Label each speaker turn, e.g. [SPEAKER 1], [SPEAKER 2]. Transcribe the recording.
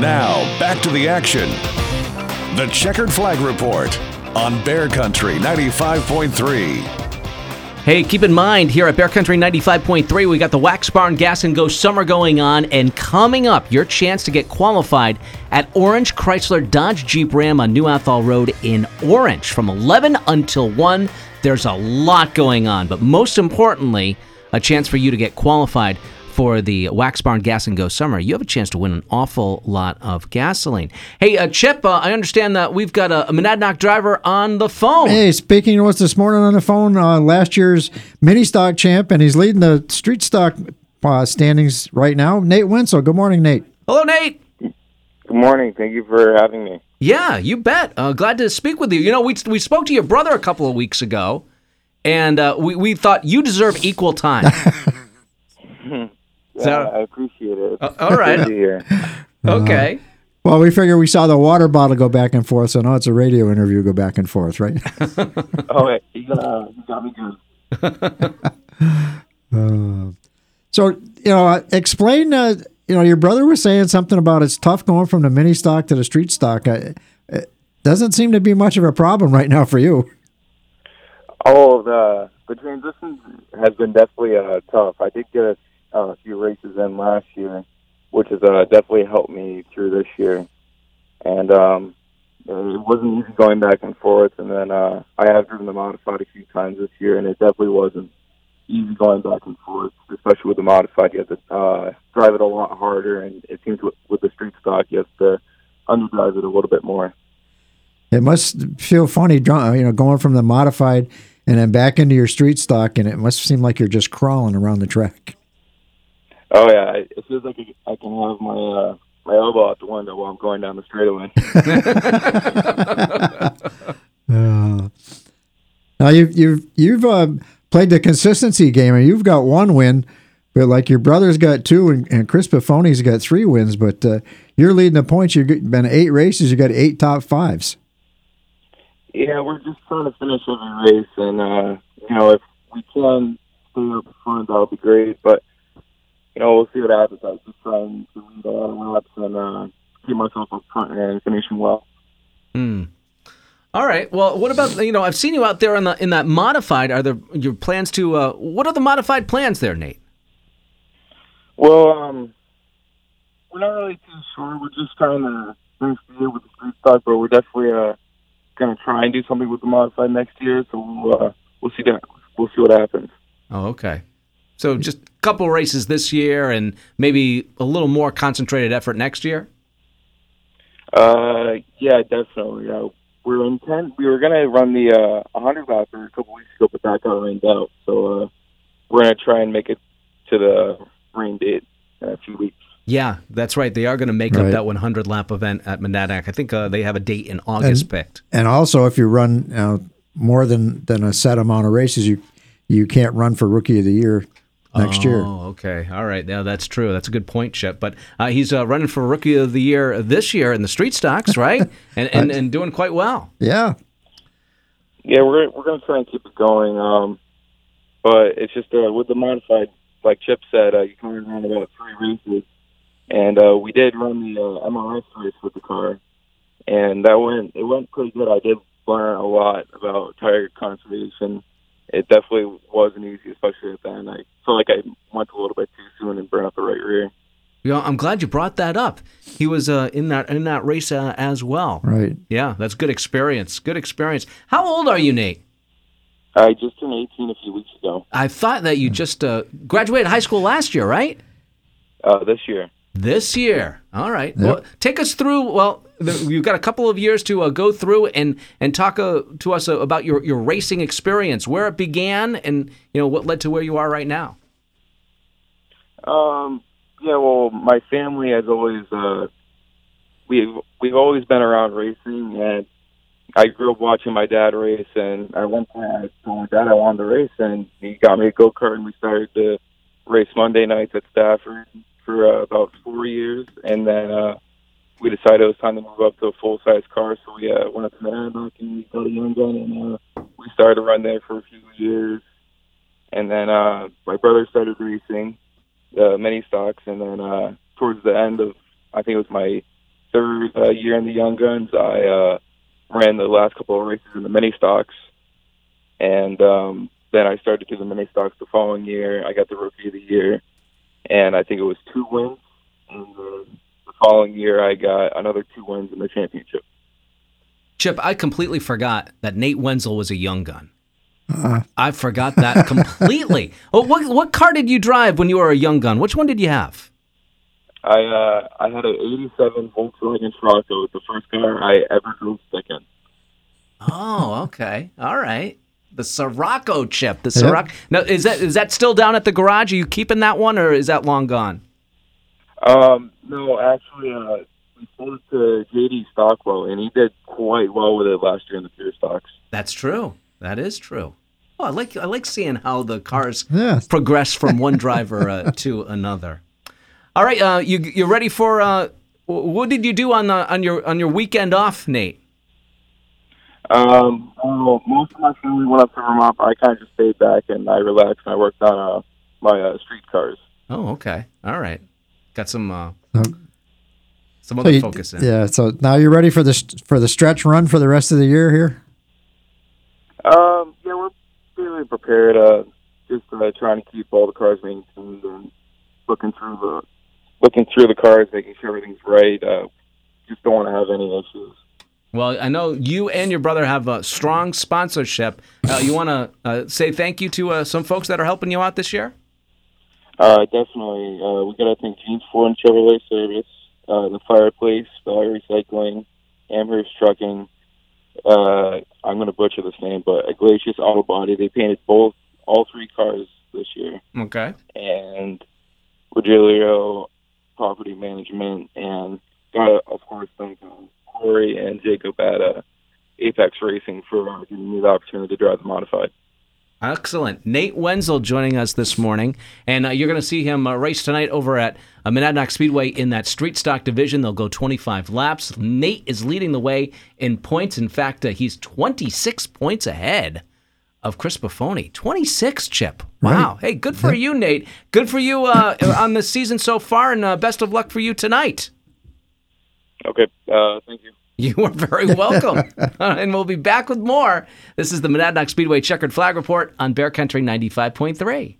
[SPEAKER 1] Now, back to the action. The Checkered Flag Report on Bear Country 95.3.
[SPEAKER 2] Hey, keep in mind here at Bear Country 95.3, we got the Wax Barn Gas and Go Summer going on, and coming up, your chance to get qualified at Orange Chrysler Dodge Jeep Ram on New Athol Road in Orange from 11 until 1. There's a lot going on, but most importantly, a chance for you to get qualified for the Wax Barn Gas and Go Summer, you have a chance to win an awful lot of gasoline. Hey, uh, Chip, uh, I understand that we've got a, a Monadnock driver on the phone.
[SPEAKER 3] Hey, speaking to us this morning on the phone, uh, last year's mini stock champ, and he's leading the street stock uh, standings right now. Nate Wenzel. Good morning, Nate.
[SPEAKER 2] Hello, Nate.
[SPEAKER 4] Good morning. Thank you for having me.
[SPEAKER 2] Yeah, you bet. Uh, glad to speak with you. You know, we, we spoke to your brother a couple of weeks ago, and uh, we, we thought you deserve equal time.
[SPEAKER 4] Yeah,
[SPEAKER 2] So-
[SPEAKER 4] I appreciate it.
[SPEAKER 2] Uh, all right.
[SPEAKER 4] Good to hear.
[SPEAKER 2] okay.
[SPEAKER 3] Well, we figure we saw the water bottle go back and forth, so now it's a radio interview go back and forth, right?
[SPEAKER 4] Oh, wait, you got, uh, got me good.
[SPEAKER 3] so, you know, uh, explain. Uh, you know, your brother was saying something about it's tough going from the mini stock to the street stock. Uh, it doesn't seem to be much of a problem right now for you.
[SPEAKER 4] Oh, the the transition has been definitely uh, tough. I did get a, a few races in last year, which has uh, definitely helped me through this year. And um, it wasn't easy going back and forth. And then uh, I have driven the modified a few times this year, and it definitely wasn't easy going back and forth, especially with the modified. You have to uh, drive it a lot harder, and it seems with, with the street stock, you have to underdrive it a little bit more.
[SPEAKER 3] It must feel funny, you know, going from the modified and then back into your street stock, and it must seem like you're just crawling around the track.
[SPEAKER 4] Oh yeah, it it feels like I can have my uh, my elbow out the window while I'm going down the straightaway.
[SPEAKER 3] Uh, now you've you've you've uh, played the consistency game, and you've got one win, but like your brother's got two, and, and Chris Buffoni's got three wins. But uh, you're leading the points. You've been eight races. You got eight top fives.
[SPEAKER 4] yeah, we're just trying to finish every race, and uh, you know if we can stay up front, that'll be great. But you know we'll see what happens. I'm just trying to lead a lot of laps and uh, keep myself up front and finishing well.
[SPEAKER 2] Hmm. All right. Well, what about you know? I've seen you out there in the in that modified. Are there your plans to? Uh, what are the modified plans there, Nate?
[SPEAKER 4] Well, um, we're not really too sure. We're just trying to finish the year with the street stock, but we're definitely uh, going to try and do something with the modified next year. So we'll uh, we'll see that we'll see what happens.
[SPEAKER 2] Oh, okay. So just a couple races this year, and maybe a little more concentrated effort next year.
[SPEAKER 4] Uh, yeah, definitely. Uh, we're intent. We were gonna run the uh 100 lapper a couple weeks ago, but that got rained out. So uh, we're gonna try and make it to the rain date in a few weeks.
[SPEAKER 2] Yeah, that's right. They are going to make up that 100 lap event at Monadnock. I think uh, they have a date in August
[SPEAKER 3] And-
[SPEAKER 2] picked.
[SPEAKER 3] And also, if you run you know, more than than a set amount of races, you you can't run for rookie of the year next year.
[SPEAKER 2] Oh, okay. All right. Yeah, that's true. That's a good point, Chip. But uh, he's uh, running for Rookie of the Year this year in the street stocks, right? and, and and doing quite well.
[SPEAKER 3] Yeah.
[SPEAKER 4] Yeah, we're we're gonna try and keep it going. Um, but it's just uh, with the modified, like Chip said, uh, you can only run about three races, and uh, we did run the uh, MRS race with the car, and that went it went pretty good. I did learn a lot about tire conservation. It definitely wasn't easy, especially at the end. I felt like I went a little bit too soon and burned out the right rear.
[SPEAKER 2] You know, I'm glad you brought that up. He was uh, in that in that race uh, as well.
[SPEAKER 3] Right.
[SPEAKER 2] Yeah, that's good experience. Good experience. How old are you, Nate?
[SPEAKER 4] I just turned 18 a few weeks ago.
[SPEAKER 2] I thought that you just uh, graduated high school last year, right?
[SPEAKER 4] Uh, this year.
[SPEAKER 2] This year. All right. Well, take us through. Well, the, you've got a couple of years to uh, go through and and talk uh, to us uh, about your, your racing experience, where it began, and you know what led to where you are right now.
[SPEAKER 4] Um, yeah, well, my family has always uh, we've we've always been around racing, and I grew up watching my dad race. And at one point, I told my dad I wanted to race, and he got me a go kart, and we started to race Monday nights at Stafford for uh, about four years, and then uh, we decided it was time to move up to a full size car. So we uh, went up to Monadnock and we got a young gun, and uh, we started to run there for a few years. And then uh, my brother started racing the mini stocks, and then uh, towards the end of I think it was my third uh, year in the Young Guns, I uh, ran the last couple of races in the mini stocks, and um, then I started to do the mini stocks the following year. I got the rookie of the year, and I think it was two wins. And the following year, I got another two wins in the championship.
[SPEAKER 2] Chip, I completely forgot that Nate Wenzel was a young gun. I forgot that completely. well, what what car did you drive when you were a young gun? Which one did you have?
[SPEAKER 4] I uh, I had an '87 Volkswagen Scirocco. It's the first car I ever drove second.
[SPEAKER 2] Oh, okay, all right. The Scirocco Chip, the Scirocco. Now, is that is that still down at the garage? Are you keeping that one, or is that long gone?
[SPEAKER 4] Um, no, actually, uh, we sold it to JD Stockwell, and he did quite well with it last year in the pure stocks.
[SPEAKER 2] That's true. That is true. Oh, I like I like seeing how the cars
[SPEAKER 3] Yeah.
[SPEAKER 2] progress from one driver uh, to another. All right, uh, you you ready for uh, what did you do on the, on your on your weekend off, Nate?
[SPEAKER 4] Um, well, most of my family went up to Vermont. but I kind of just stayed back and I relaxed and I worked on uh, my uh, street cars.
[SPEAKER 2] Oh, okay. All right. Got some uh,
[SPEAKER 3] So-
[SPEAKER 2] some
[SPEAKER 3] So
[SPEAKER 2] other
[SPEAKER 3] you-
[SPEAKER 2] focus in.
[SPEAKER 3] Yeah. So now you're ready for the for the stretch run for the rest of the year here.
[SPEAKER 4] Um, yeah, we're really prepared. Uh, just uh, trying to keep all the cars being maintained and looking through the looking through the cars, making sure everything's right. Uh, just don't want to have any issues.
[SPEAKER 2] Well, I know you and your brother have a strong sponsorship. Uh, you want to uh, say thank you to uh, some folks that are helping you out this year?
[SPEAKER 4] Uh, definitely. Uh, we got to thank Jeans Ford and Chevrolet Service, uh, the Fireplace, Valley Recycling, Amherst Trucking. Uh, I'm going to butcher this name, but Iglesias Auto Body. They painted both, all three cars this year,
[SPEAKER 2] Okay.
[SPEAKER 4] and Virgilio Property Management, and got of course, thank uh, Corey and Jacob at uh, Apex Racing for uh, giving me the opportunity to drive the modified.
[SPEAKER 2] Excellent. Nate Wenzel joining us this morning. And uh, you're going to see him uh, race tonight over at uh, Monadnock Speedway in that street stock division. They'll go 25 laps. Nate is leading the way in points. In fact, uh, he's 26 points ahead of Chris Buffoni. 26, Chip. Wow. Hey, good for you, Nate. Good for you uh, on the season so far, and uh, best of luck for you tonight.
[SPEAKER 4] Okay, uh, thank you.
[SPEAKER 2] You are very welcome. and we'll be back with more. This is the Monadnock Speedway Checkered Flag Report on Bear Country 95.3.